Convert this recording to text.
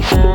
Bye.